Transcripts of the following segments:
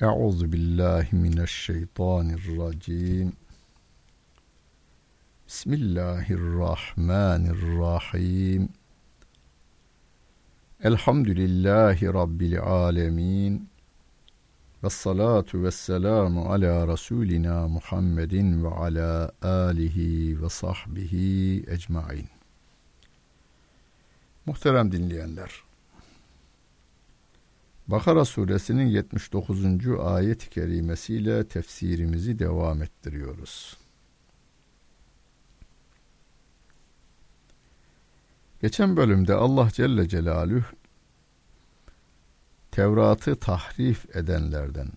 Euzu billahi mineşşeytanirracim. Bismillahirrahmanirrahim. Elhamdülillahi Rabbil alemin. Ve salatu ve selamu ala Resulina Muhammedin ve ala alihi ve sahbihi ecmain. Muhterem dinleyenler, Bakara suresinin 79. ayet-i kerimesiyle tefsirimizi devam ettiriyoruz. Geçen bölümde Allah Celle Celaluhu Tevrat'ı tahrif edenlerden,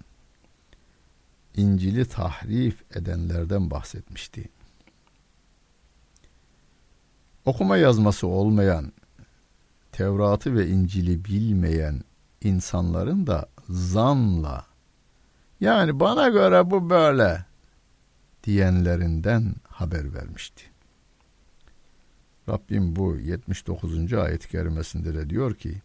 İncil'i tahrif edenlerden bahsetmişti. Okuma yazması olmayan, Tevrat'ı ve İncil'i bilmeyen insanların da zanla yani bana göre bu böyle diyenlerinden haber vermişti. Rabbim bu 79. ayet-i kerimesinde de diyor ki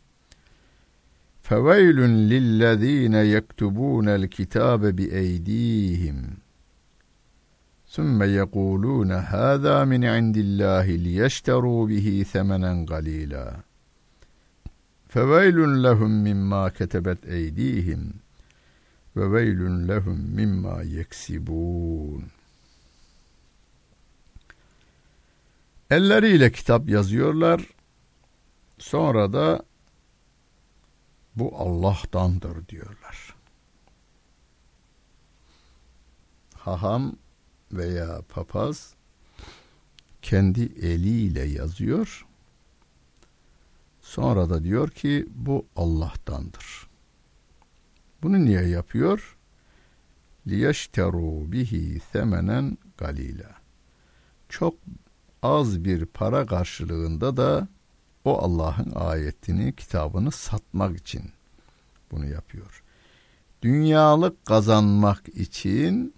فَوَيْلٌ لِلَّذ۪ينَ يَكْتُبُونَ الْكِتَابَ بِاَيْد۪يهِمْ ثُمَّ يَقُولُونَ هَذَا مِنْ عِنْدِ اللّٰهِ لِيَشْتَرُوا بِهِ ثَمَنًا قَلِيلًا Feveylün lehum mimma ketebet eydihim ve veylün lehum mimma yeksibun. Elleriyle kitap yazıyorlar. Sonra da bu Allah'tandır diyorlar. Haham veya papaz kendi eliyle yazıyor Sonra da diyor ki bu Allah'tandır. Bunu niye yapıyor? liyeşteru bihi semenen galila. Çok az bir para karşılığında da o Allah'ın ayetini, kitabını satmak için bunu yapıyor. Dünyalık kazanmak için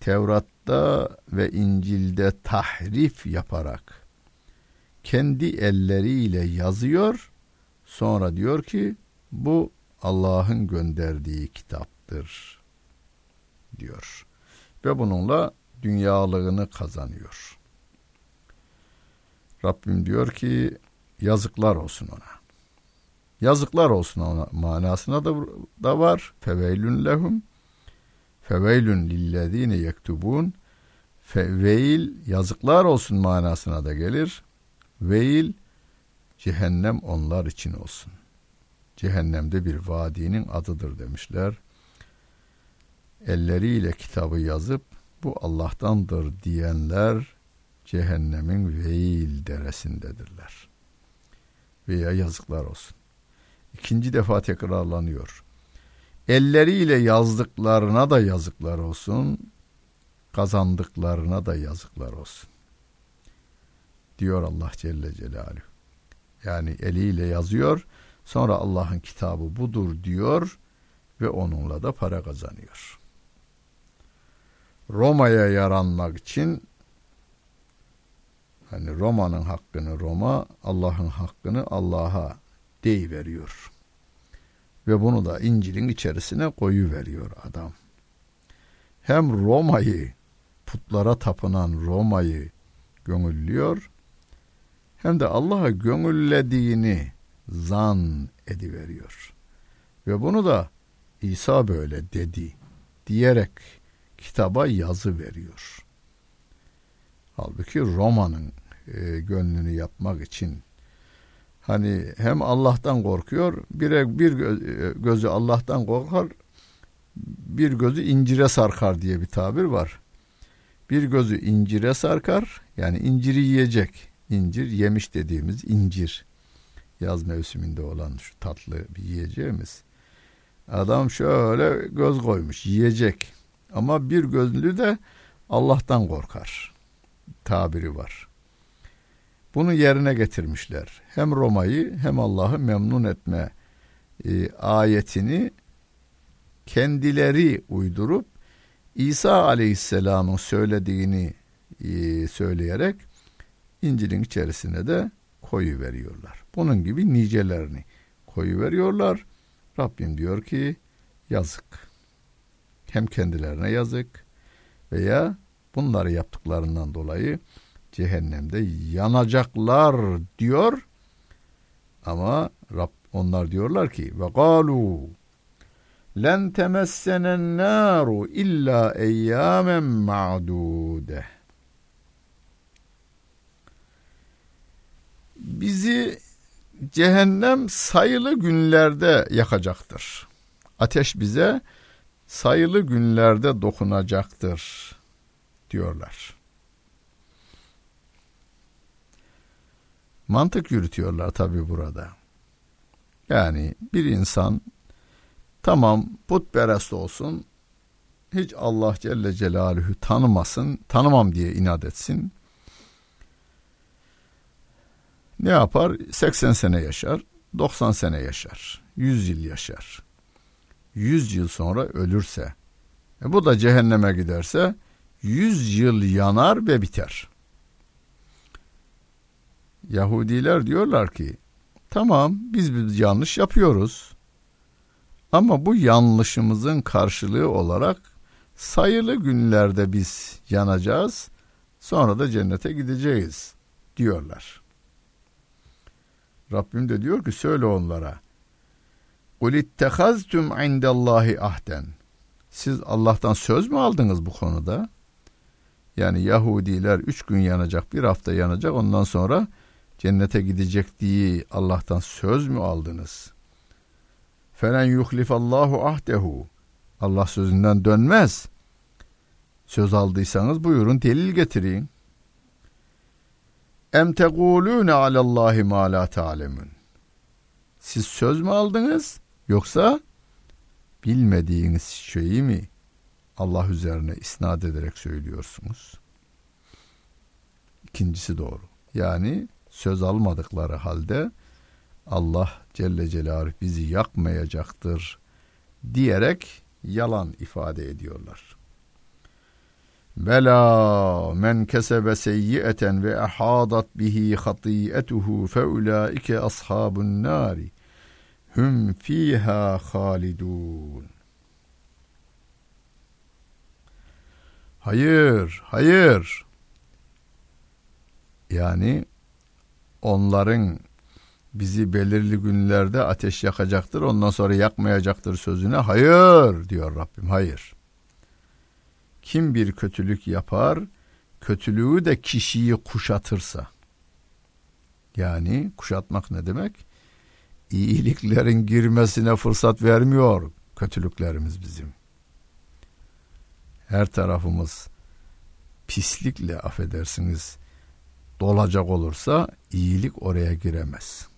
Tevrat'ta ve İncil'de tahrif yaparak kendi elleriyle yazıyor. Sonra diyor ki bu Allah'ın gönderdiği kitaptır diyor. Ve bununla dünyalığını kazanıyor. Rabbim diyor ki yazıklar olsun ona. Yazıklar olsun ona manasına da, da var. Feveylün lehum feveylün lillezine yektubun feveil yazıklar olsun manasına da gelir. Veil cehennem onlar için olsun. Cehennemde bir vadinin adıdır demişler. Elleriyle kitabı yazıp bu Allah'tandır diyenler cehennemin veil deresindedirler. Veya yazıklar olsun. İkinci defa tekrarlanıyor. Elleriyle yazdıklarına da yazıklar olsun, kazandıklarına da yazıklar olsun diyor Allah Celle Celaluhu. Yani eliyle yazıyor, sonra Allah'ın kitabı budur diyor ve onunla da para kazanıyor. Roma'ya yaranmak için hani Roma'nın hakkını Roma, Allah'ın hakkını Allah'a veriyor. Ve bunu da İncil'in içerisine koyu veriyor adam. Hem Roma'yı putlara tapınan Roma'yı gönüllüyor hem de Allah'a gönüllediğini zan ediveriyor. Ve bunu da İsa böyle dedi diyerek kitaba yazı veriyor. Halbuki Roma'nın e, gönlünü yapmak için hani hem Allah'tan korkuyor, bir, bir e, gözü Allah'tan korkar, bir gözü incire sarkar diye bir tabir var. Bir gözü incire sarkar, yani inciri yiyecek incir yemiş dediğimiz incir yaz mevsiminde olan şu tatlı bir yiyeceğimiz. Adam şöyle göz koymuş yiyecek ama bir gözlü de Allah'tan korkar tabiri var. Bunu yerine getirmişler. Hem Roma'yı hem Allah'ı memnun etme e, ayetini kendileri uydurup İsa Aleyhisselam'ın söylediğini e, söyleyerek İncil'in içerisine de koyu veriyorlar. Bunun gibi nicelerini koyu veriyorlar Rabbim diyor ki yazık. Hem kendilerine yazık veya bunları yaptıklarından dolayı cehennemde yanacaklar diyor. Ama Rab onlar diyorlar ki ve galu len temessenen naru illa eyyamen ma'dude. Bizi cehennem sayılı günlerde yakacaktır. Ateş bize sayılı günlerde dokunacaktır diyorlar. Mantık yürütüyorlar tabi burada. Yani bir insan tamam putperest olsun, hiç Allah Celle Celaluhu tanımasın, tanımam diye inat etsin. Ne yapar? 80 sene yaşar, 90 sene yaşar, 100 yıl yaşar. 100 yıl sonra ölürse, e bu da cehenneme giderse 100 yıl yanar ve biter. Yahudiler diyorlar ki tamam biz bir yanlış yapıyoruz. Ama bu yanlışımızın karşılığı olarak sayılı günlerde biz yanacağız. Sonra da cennete gideceğiz diyorlar. Rabbim de diyor ki söyle onlara. Ulittehaztum indallahi ahden. Siz Allah'tan söz mü aldınız bu konuda? Yani Yahudiler üç gün yanacak, bir hafta yanacak. Ondan sonra cennete gidecek diye Allah'tan söz mü aldınız? Felen yuhlifallahu ahdehu. Allah sözünden dönmez. Söz aldıysanız buyurun delil getirin. Em tegulune alallahi ma la ta'lemun. Siz söz mü aldınız yoksa bilmediğiniz şeyi mi Allah üzerine isnat ederek söylüyorsunuz? İkincisi doğru. Yani söz almadıkları halde Allah Celle Celaluhu bizi yakmayacaktır diyerek yalan ifade ediyorlar. Bela men kesebe seyyieten ve ahadat bihi hatiyetuhu fe ulaike ashabun nari hum fiha halidun. Hayır, hayır. Yani onların bizi belirli günlerde ateş yakacaktır ondan sonra yakmayacaktır sözüne hayır diyor Rabbim hayır. Kim bir kötülük yapar kötülüğü de kişiyi kuşatırsa yani kuşatmak ne demek? İyiliklerin girmesine fırsat vermiyor kötülüklerimiz bizim. Her tarafımız pislikle affedersiniz dolacak olursa iyilik oraya giremez.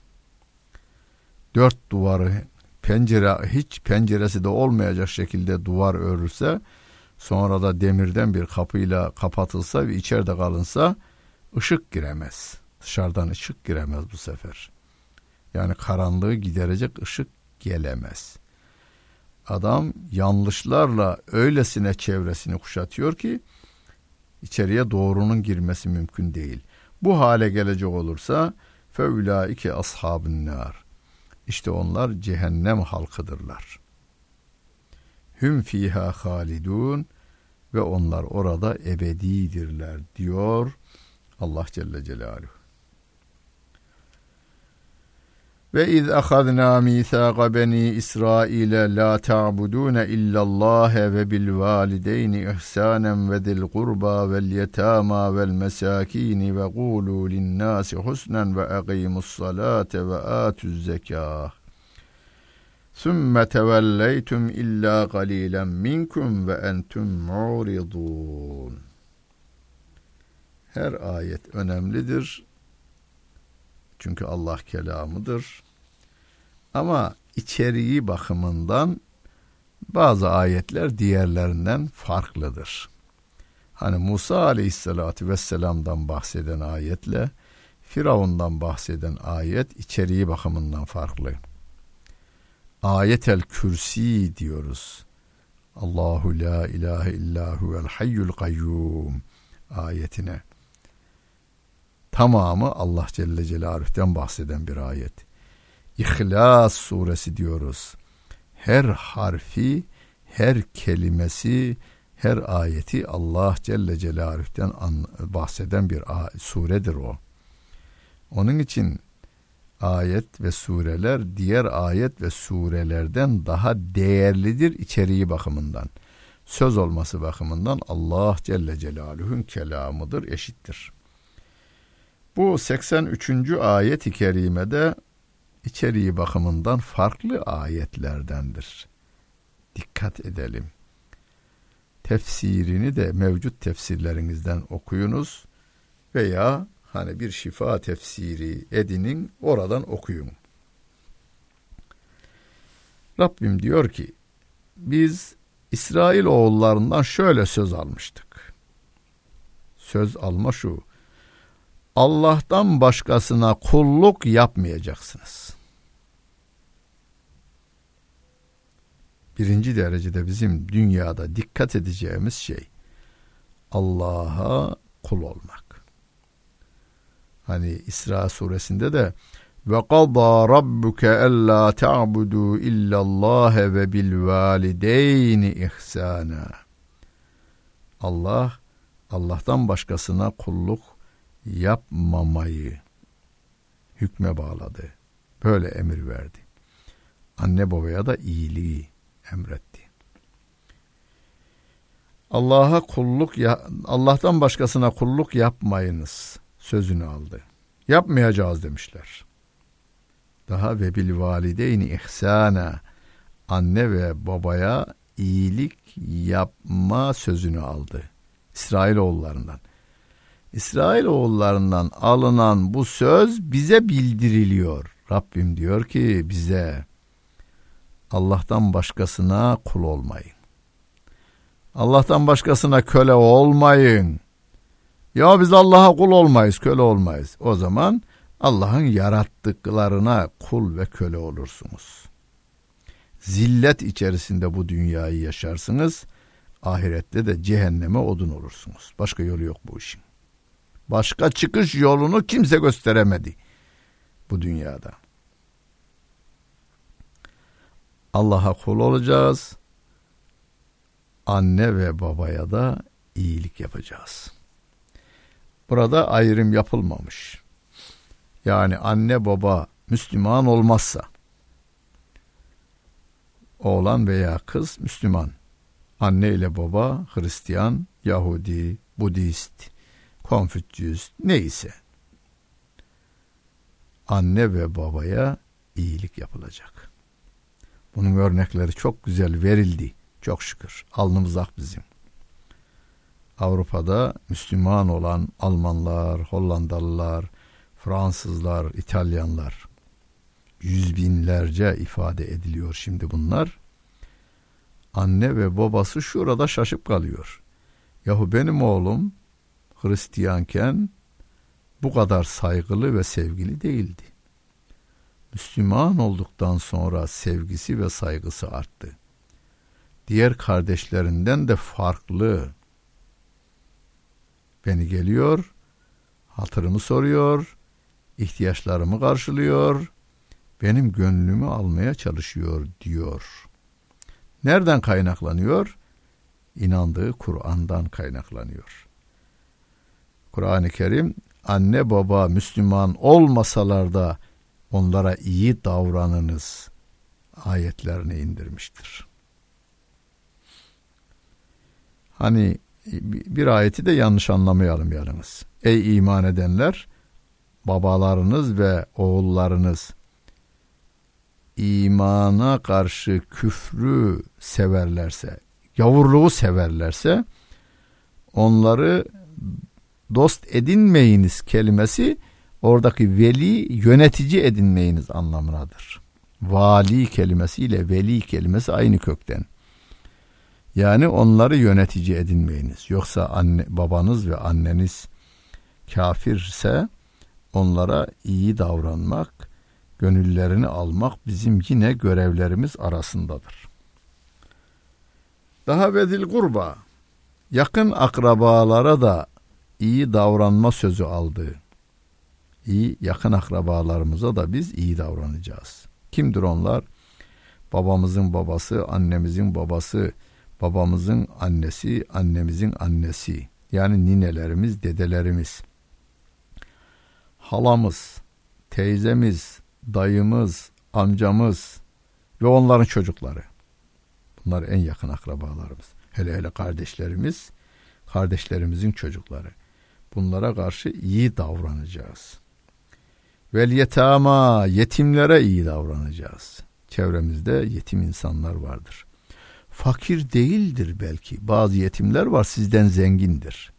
Dört duvarı pencere hiç penceresi de olmayacak şekilde duvar örülse sonra da demirden bir kapıyla kapatılsa ve içeride kalınsa ışık giremez. Dışarıdan ışık giremez bu sefer. Yani karanlığı giderecek ışık gelemez. Adam yanlışlarla öylesine çevresini kuşatıyor ki içeriye doğrunun girmesi mümkün değil. Bu hale gelecek olursa feulaike ashabın nar. İşte onlar cehennem halkıdırlar. Hüm fiha halidun ve onlar orada ebedidirler diyor Allah Celle Celaluhu. Ve iz ahadna mithaqa beni İsrail la ta'budun illa Allah ve bil valideyni ihsanen ve zil qurba vel yetama vel mesakin ve qulu lin nasi husnen ve aqimus salate ve atuz zekah. Sümme tevelleytum illa galilen minkum ve muridun. Her ayet önemlidir çünkü Allah kelamıdır. Ama içeriği bakımından bazı ayetler diğerlerinden farklıdır. Hani Musa aleyhissalatü vesselam'dan bahseden ayetle Firavun'dan bahseden ayet içeriği bakımından farklı. Ayetel kürsi diyoruz. Allahu la ilahe illahu vel hayyul kayyum ayetine tamamı Allah Celle Celaluhu'den bahseden bir ayet. İhlas suresi diyoruz. her harfi, her kelimesi, her ayeti Allah Celle Celaluh'ten bahseden bir suredir o. Onun için ayet ve sureler diğer ayet ve surelerden daha değerlidir içeriği bakımından. Söz olması bakımından Allah Celle Celaluhu'nun kelamıdır, eşittir. Bu 83. ayet-i kerimede içeriği bakımından farklı ayetlerdendir. Dikkat edelim. Tefsirini de mevcut tefsirlerinizden okuyunuz veya hani bir şifa tefsiri edinin oradan okuyun. Rabbim diyor ki biz İsrail oğullarından şöyle söz almıştık. Söz alma şu. Allah'tan başkasına kulluk yapmayacaksınız. Birinci derecede bizim dünyada dikkat edeceğimiz şey Allah'a kul olmak. Hani İsra suresinde de ve qada rabbuke alla ta'budu illallah ve bil valideyni ihsana. Allah Allah'tan başkasına kulluk yapmamayı hükme bağladı. Böyle emir verdi. Anne babaya da iyiliği emretti. Allah'a kulluk Allah'tan başkasına kulluk yapmayınız sözünü aldı. Yapmayacağız demişler. Daha ve bil valideyni ihsana anne ve babaya iyilik yapma sözünü aldı. İsrailoğullarından. İsrailoğullarından alınan bu söz bize bildiriliyor. Rabbim diyor ki bize Allah'tan başkasına kul olmayın. Allah'tan başkasına köle olmayın. Ya biz Allah'a kul olmayız, köle olmayız. O zaman Allah'ın yarattıklarına kul ve köle olursunuz. Zillet içerisinde bu dünyayı yaşarsınız. Ahirette de cehenneme odun olursunuz. Başka yolu yok bu işin. Başka çıkış yolunu kimse gösteremedi bu dünyada. Allah'a kul olacağız. Anne ve babaya da iyilik yapacağız. Burada ayrım yapılmamış. Yani anne baba Müslüman olmazsa oğlan veya kız Müslüman. Anne ile baba Hristiyan, Yahudi, Budist, Konfüçyüs neyse. Anne ve babaya iyilik yapılacak. Bunun örnekleri çok güzel verildi. Çok şükür. Alnımız ak bizim. Avrupa'da Müslüman olan Almanlar, Hollandalılar, Fransızlar, İtalyanlar yüz binlerce ifade ediliyor şimdi bunlar. Anne ve babası şurada şaşıp kalıyor. Yahu benim oğlum Hristiyanken bu kadar saygılı ve sevgili değildi. Müslüman olduktan sonra sevgisi ve saygısı arttı. Diğer kardeşlerinden de farklı. Beni geliyor, hatırımı soruyor, ihtiyaçlarımı karşılıyor, benim gönlümü almaya çalışıyor diyor. Nereden kaynaklanıyor? İnandığı Kur'an'dan kaynaklanıyor. Kur'an-ı Kerim anne baba Müslüman olmasalar da onlara iyi davranınız ayetlerini indirmiştir. Hani bir ayeti de yanlış anlamayalım yalnız. Ey iman edenler babalarınız ve oğullarınız imana karşı küfrü severlerse, gavurluğu severlerse onları dost edinmeyiniz kelimesi oradaki veli yönetici edinmeyiniz anlamınadır. Vali kelimesiyle veli kelimesi aynı kökten. Yani onları yönetici edinmeyiniz. Yoksa anne, babanız ve anneniz kafirse onlara iyi davranmak, gönüllerini almak bizim yine görevlerimiz arasındadır. Daha vedil kurba, yakın akrabalara da iyi davranma sözü aldı. İyi yakın akrabalarımıza da biz iyi davranacağız. Kimdir onlar? babamızın babası, annemizin babası, babamızın annesi, annemizin annesi. Yani ninelerimiz, dedelerimiz. Halamız, teyzemiz, dayımız, amcamız ve onların çocukları. Bunlar en yakın akrabalarımız. Hele hele kardeşlerimiz, kardeşlerimizin çocukları. Bunlara karşı iyi davranacağız. Vel yetama, yetimlere iyi davranacağız. Çevremizde yetim insanlar vardır. Fakir değildir belki. Bazı yetimler var sizden zengindir.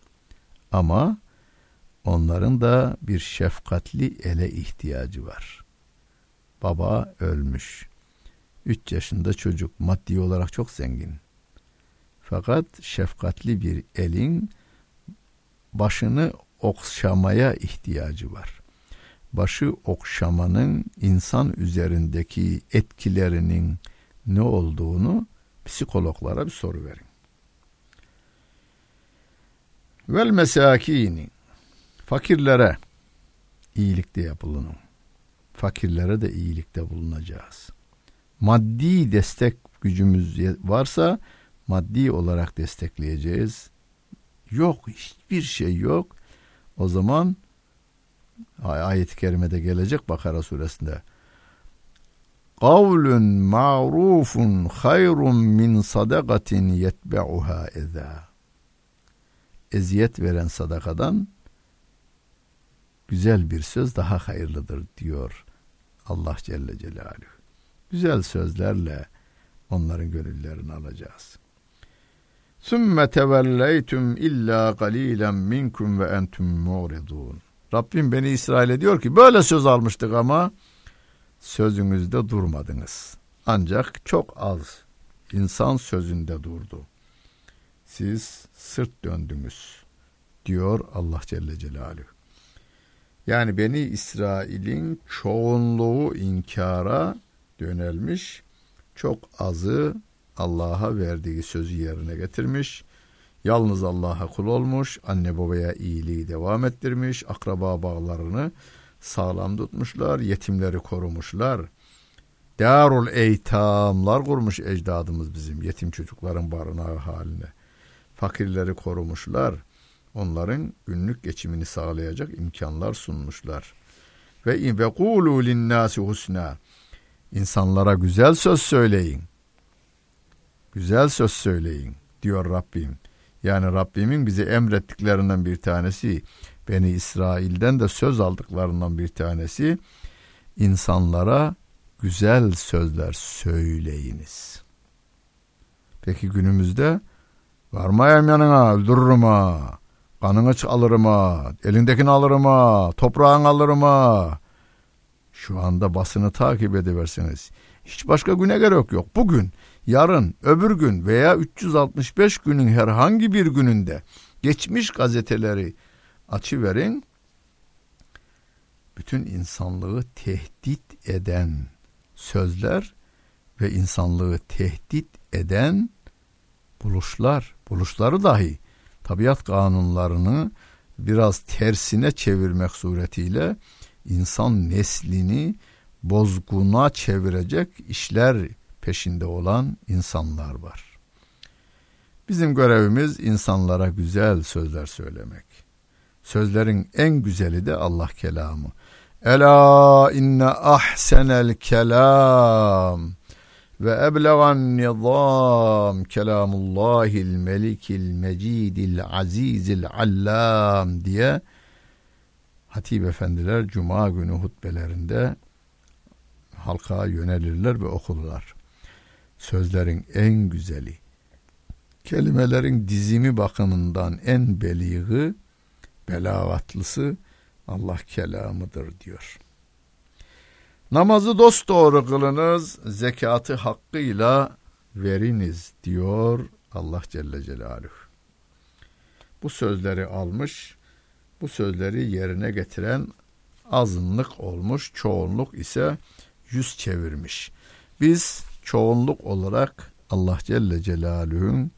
Ama onların da bir şefkatli ele ihtiyacı var. Baba ölmüş. Üç yaşında çocuk maddi olarak çok zengin. Fakat şefkatli bir elin başını okşamaya ihtiyacı var. Başı okşamanın insan üzerindeki etkilerinin ne olduğunu psikologlara bir soru verin. Vel mesakini fakirlere iyilikte yapılın. Fakirlere de iyilikte bulunacağız. Maddi destek gücümüz varsa maddi olarak destekleyeceğiz. Yok hiçbir şey yok. O zaman ayet-i kerimede gelecek Bakara suresinde. Kavlun ma'rufun hayrun min sadakatin yetbe'uha eza. Eziyet veren sadakadan güzel bir söz daha hayırlıdır diyor Allah Celle Celaluhu. Güzel sözlerle onların gönüllerini alacağız. Sümme tevelleytum illa galilen minkum ve entum muridun. Rabbim beni İsrail'e diyor ki böyle söz almıştık ama sözünüzde durmadınız. Ancak çok az insan sözünde durdu. Siz sırt döndünüz diyor Allah Celle Celaluhu. Yani Beni İsrail'in çoğunluğu inkara yönelmiş, çok azı Allah'a verdiği sözü yerine getirmiş, yalnız Allah'a kul olmuş, anne babaya iyiliği devam ettirmiş, akraba bağlarını sağlam tutmuşlar, yetimleri korumuşlar. Darul eytamlar kurmuş ecdadımız bizim yetim çocukların barınağı haline. Fakirleri korumuşlar. Onların günlük geçimini sağlayacak imkanlar sunmuşlar. Ve ve kulu linnâsi husna. İnsanlara güzel söz söyleyin. Güzel söz söyleyin diyor Rabbim. Yani Rabbimin bize emrettiklerinden bir tanesi Beni İsrail'den de söz aldıklarından bir tanesi insanlara güzel sözler söyleyiniz. Peki günümüzde varmayayım yanına öldürürüm ha, kanını alırım ha, elindekini alırım ha, toprağını alırım ha. Şu anda basını takip ediversiniz. Hiç başka güne gerek yok. Bugün, yarın, öbür gün veya 365 günün herhangi bir gününde geçmiş gazeteleri açı verin. Bütün insanlığı tehdit eden sözler ve insanlığı tehdit eden buluşlar, buluşları dahi tabiat kanunlarını biraz tersine çevirmek suretiyle insan neslini bozguna çevirecek işler peşinde olan insanlar var. Bizim görevimiz insanlara güzel sözler söylemek. Sözlerin en güzeli de Allah kelamı. Ela inne ahsenel kelam ve eblegan nizam kelamullahil melikil mecidil azizil allam diye hatip efendiler cuma günü hutbelerinde halka yönelirler ve okurlar. Sözlerin en güzeli, kelimelerin dizimi bakımından en beliği belagatlısı Allah kelamıdır diyor. Namazı dost doğru kılınız, zekatı hakkıyla veriniz diyor Allah Celle Celaluhu. Bu sözleri almış, bu sözleri yerine getiren azınlık olmuş, çoğunluk ise yüz çevirmiş. Biz çoğunluk olarak Allah Celle Celaluhu'nun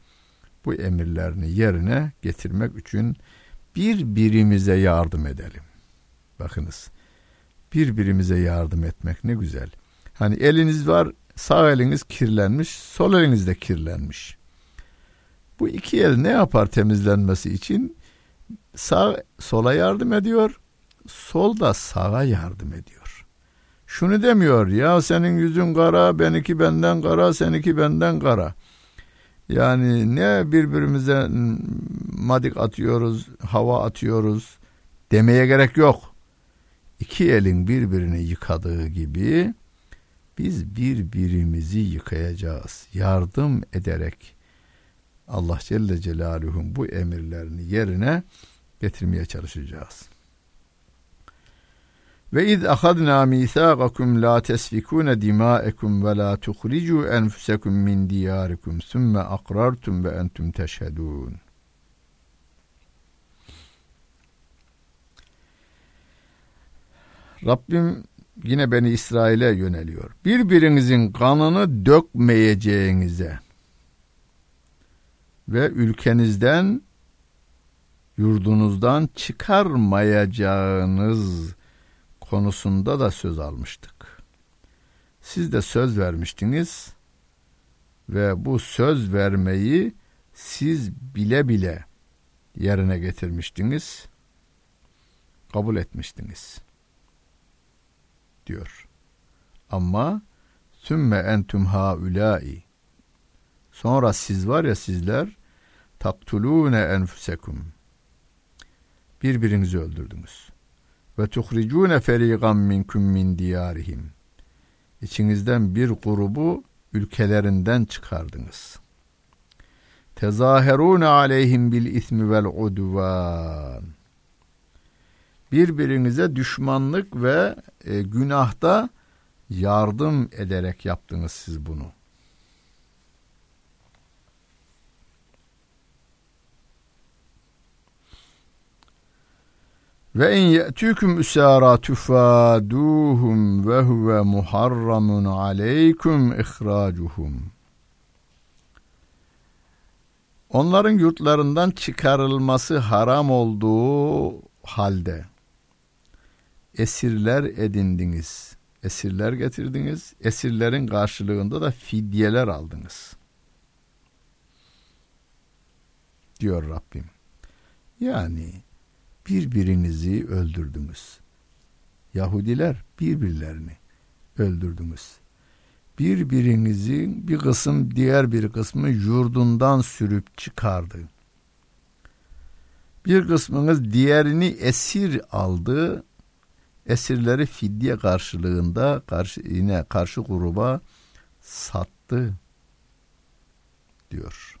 bu emirlerini yerine getirmek için birbirimize yardım edelim. Bakınız birbirimize yardım etmek ne güzel. Hani eliniz var sağ eliniz kirlenmiş, sol eliniz de kirlenmiş. Bu iki el ne yapar temizlenmesi için? Sağ sola yardım ediyor, sol da sağa yardım ediyor. Şunu demiyor ya senin yüzün kara, benimki benden kara, seninki benden kara. Yani ne birbirimize madik atıyoruz, hava atıyoruz demeye gerek yok. İki elin birbirini yıkadığı gibi biz birbirimizi yıkayacağız. Yardım ederek Allah Celle Celaluhu'nun bu emirlerini yerine getirmeye çalışacağız. Ve iz ahadna misaqakum la tesfikun dima'akum ve la tuhricu enfusakum min diyarikum thumma aqrartum ve entum teşhedun. Rabbim yine beni İsrail'e yöneliyor. Birbirinizin kanını dökmeyeceğinize ve ülkenizden yurdunuzdan çıkarmayacağınız konusunda da söz almıştık. Siz de söz vermiştiniz ve bu söz vermeyi siz bile bile yerine getirmiştiniz, kabul etmiştiniz diyor. Ama sümme entum haulâi sonra siz var ya sizler taktulûne enfusekum birbirinizi öldürdünüz. Ve tuhricûne ferîgan minkum min diyarihim İçinizden bir grubu ülkelerinden çıkardınız. Tezaherûne aleyhim bil ismi vel udvan birbirinize düşmanlık ve e, günahta yardım ederek yaptınız siz bunu. Ve in ye'tüküm usara tufaduhum ve huve muharramun aleykum ihracuhum. Onların yurtlarından çıkarılması haram olduğu halde esirler edindiniz. Esirler getirdiniz. Esirlerin karşılığında da fidyeler aldınız. Diyor Rabbim. Yani birbirinizi öldürdünüz. Yahudiler birbirlerini öldürdünüz. Birbirinizin bir kısım diğer bir kısmı yurdundan sürüp çıkardı. Bir kısmınız diğerini esir aldı, esirleri fidye karşılığında karşı, yine karşı gruba sattı diyor.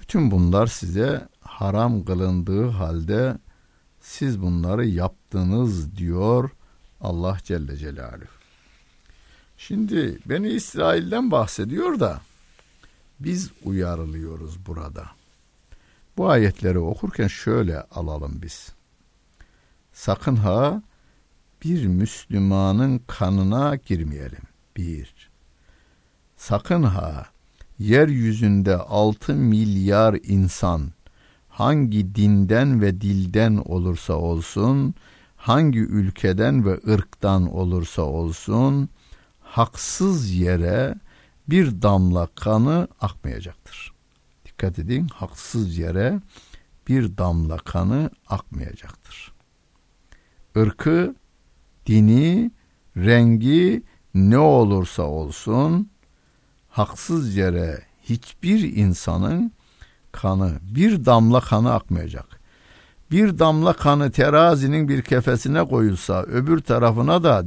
Bütün bunlar size haram kılındığı halde siz bunları yaptınız diyor Allah Celle Celaluhu. Şimdi beni İsrail'den bahsediyor da biz uyarılıyoruz burada. Bu ayetleri okurken şöyle alalım biz. Sakın ha bir Müslümanın kanına girmeyelim. Bir. Sakın ha yeryüzünde altı milyar insan hangi dinden ve dilden olursa olsun, hangi ülkeden ve ırktan olursa olsun, haksız yere bir damla kanı akmayacaktır. Dikkat edin, haksız yere bir damla kanı akmayacaktır ırkı, dini, rengi ne olursa olsun haksız yere hiçbir insanın kanı, bir damla kanı akmayacak. Bir damla kanı terazinin bir kefesine koyulsa öbür tarafına da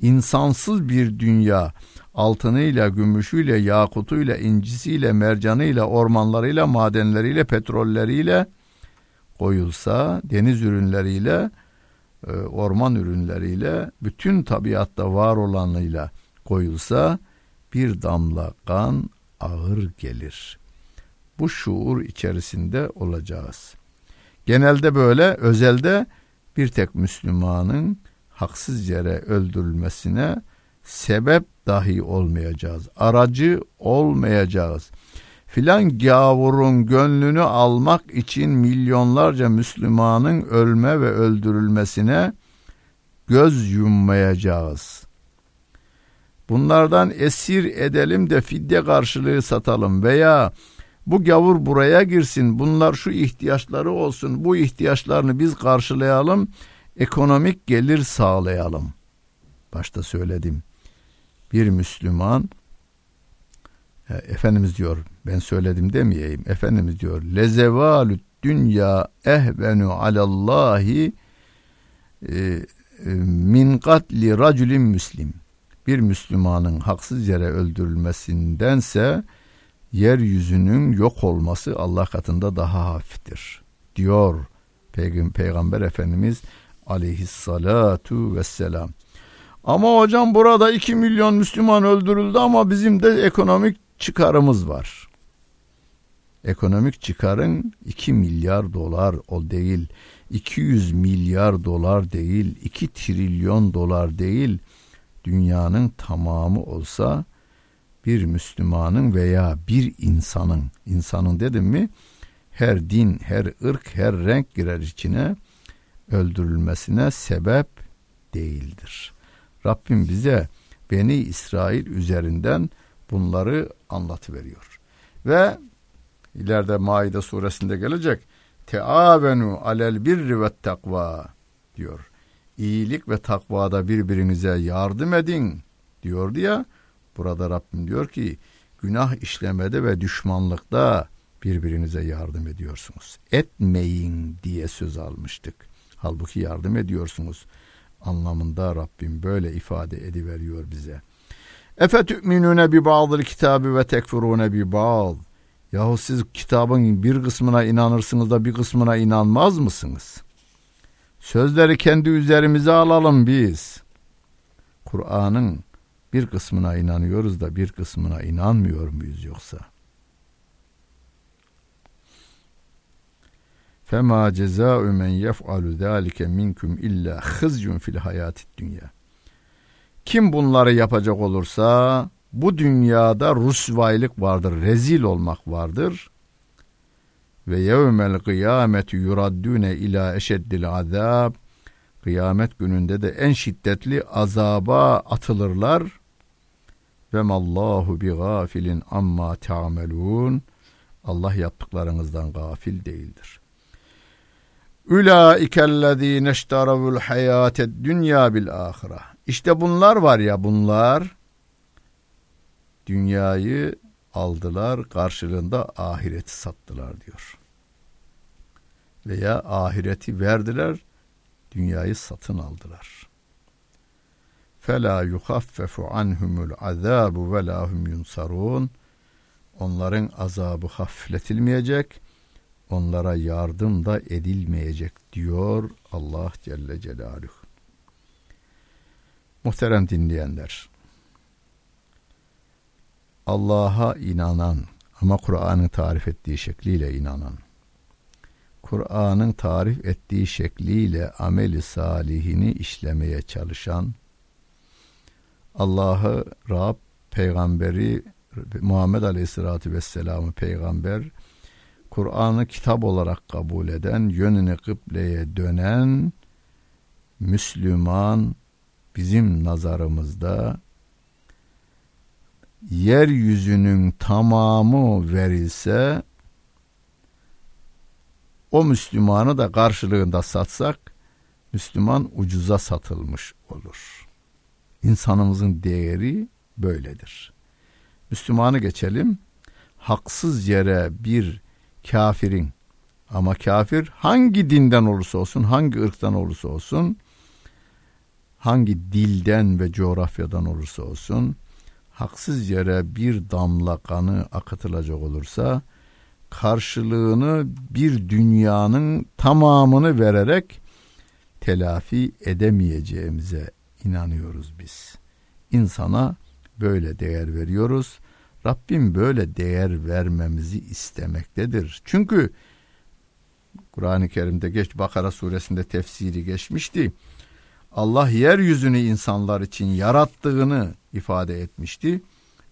insansız bir dünya altınıyla, gümüşüyle, yakutuyla, incisiyle, mercanıyla, ormanlarıyla, madenleriyle, petrolleriyle koyulsa, deniz ürünleriyle e, orman ürünleriyle bütün tabiatta var olanıyla koyulsa bir damla kan ağır gelir. Bu şuur içerisinde olacağız. Genelde böyle, özelde bir tek Müslümanın haksız yere öldürülmesine sebep dahi olmayacağız. Aracı olmayacağız filan gavurun gönlünü almak için milyonlarca Müslümanın ölme ve öldürülmesine göz yummayacağız. bunlardan esir edelim de fidye karşılığı satalım veya bu gavur buraya girsin, bunlar şu ihtiyaçları olsun, bu ihtiyaçlarını biz karşılayalım, ekonomik gelir sağlayalım. Başta söyledim. Bir Müslüman Efendimiz diyor ben söyledim demeyeyim. Efendimiz diyor lezevalü dünya ehvenu alallahi e, e, min katli raculin müslim. Bir Müslümanın haksız yere öldürülmesindense yeryüzünün yok olması Allah katında daha hafiftir diyor Peygamber Efendimiz aleyhissalatu vesselam. Ama hocam burada 2 milyon Müslüman öldürüldü ama bizim de ekonomik çıkarımız var. Ekonomik çıkarın 2 milyar dolar o değil, 200 milyar dolar değil, 2 trilyon dolar değil, dünyanın tamamı olsa bir Müslümanın veya bir insanın, insanın dedim mi, her din, her ırk, her renk girer içine öldürülmesine sebep değildir. Rabbim bize Beni İsrail üzerinden bunları anlatıveriyor. Ve ileride Maide suresinde gelecek teavenu alel birri ve takva diyor. İyilik ve takvada birbirinize yardım edin diyor diye burada Rabbim diyor ki günah işlemede ve düşmanlıkta birbirinize yardım ediyorsunuz. Etmeyin diye söz almıştık. Halbuki yardım ediyorsunuz anlamında Rabbim böyle ifade ediveriyor bize. Efe tü'minune bi ba'dil kitabı ve tekfurune bi ba'd. Yahu siz kitabın bir kısmına inanırsınız da bir kısmına inanmaz mısınız? Sözleri kendi üzerimize alalım biz. Kur'an'ın bir kısmına inanıyoruz da bir kısmına inanmıyor muyuz yoksa? Fema cezâ'u men yef'alu zâlike minkum illa hızyun fil hayatid dünya. Kim bunları yapacak olursa bu dünyada rusvaylık vardır, rezil olmak vardır. Ve yevmel kıyameti yuraddune ila eşeddil azab. Kıyamet gününde de en şiddetli azaba atılırlar. Ve mallahu bi gafilin amma ta'melun. Allah yaptıklarınızdan gafil değildir. Ulaikellezine iştaravul hayated dünya bil ahire. İşte bunlar var ya bunlar dünyayı aldılar karşılığında ahireti sattılar diyor. Veya ahireti verdiler dünyayı satın aldılar. Fela yuhaffefu anhumul azabu ve lahum yunsarun. Onların azabı hafifletilmeyecek onlara yardım da edilmeyecek diyor Allah Celle Celaluhu. Muhterem dinleyenler, Allah'a inanan ama Kur'an'ın tarif ettiği şekliyle inanan, Kur'an'ın tarif ettiği şekliyle ameli salihini işlemeye çalışan, Allah'ı Rab, peygamberi Muhammed Aleyhisselatü Vesselam'ı peygamber, Kur'an'ı kitap olarak kabul eden, yönünü kıbleye dönen Müslüman bizim nazarımızda yeryüzünün tamamı verilse o Müslümanı da karşılığında satsak Müslüman ucuza satılmış olur. İnsanımızın değeri böyledir. Müslümanı geçelim. Haksız yere bir kafirin ama kafir hangi dinden olursa olsun, hangi ırktan olursa olsun, hangi dilden ve coğrafyadan olursa olsun, haksız yere bir damla kanı akıtılacak olursa, karşılığını bir dünyanın tamamını vererek telafi edemeyeceğimize inanıyoruz biz. İnsana böyle değer veriyoruz Rabbim böyle değer vermemizi istemektedir. Çünkü Kur'an-ı Kerim'de geç Bakara suresinde tefsiri geçmişti. Allah yeryüzünü insanlar için yarattığını ifade etmişti.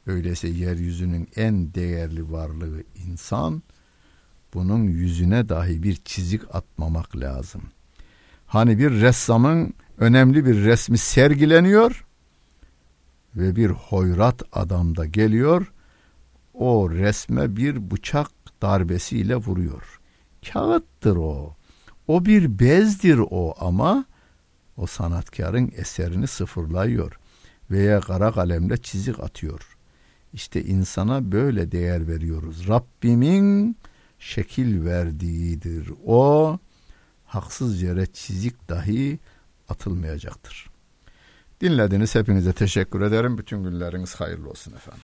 Öyleyse yeryüzünün en değerli varlığı insan. Bunun yüzüne dahi bir çizik atmamak lazım. Hani bir ressamın önemli bir resmi sergileniyor ve bir hoyrat adam da geliyor. O resme bir bıçak darbesiyle vuruyor. Kağıttır o. O bir bezdir o ama o sanatkarın eserini sıfırlıyor veya kara kalemle çizik atıyor. İşte insana böyle değer veriyoruz. Rabbimin şekil verdiğidir. O haksız yere çizik dahi atılmayacaktır. Dinlediniz hepinize teşekkür ederim. Bütün günleriniz hayırlı olsun efendim.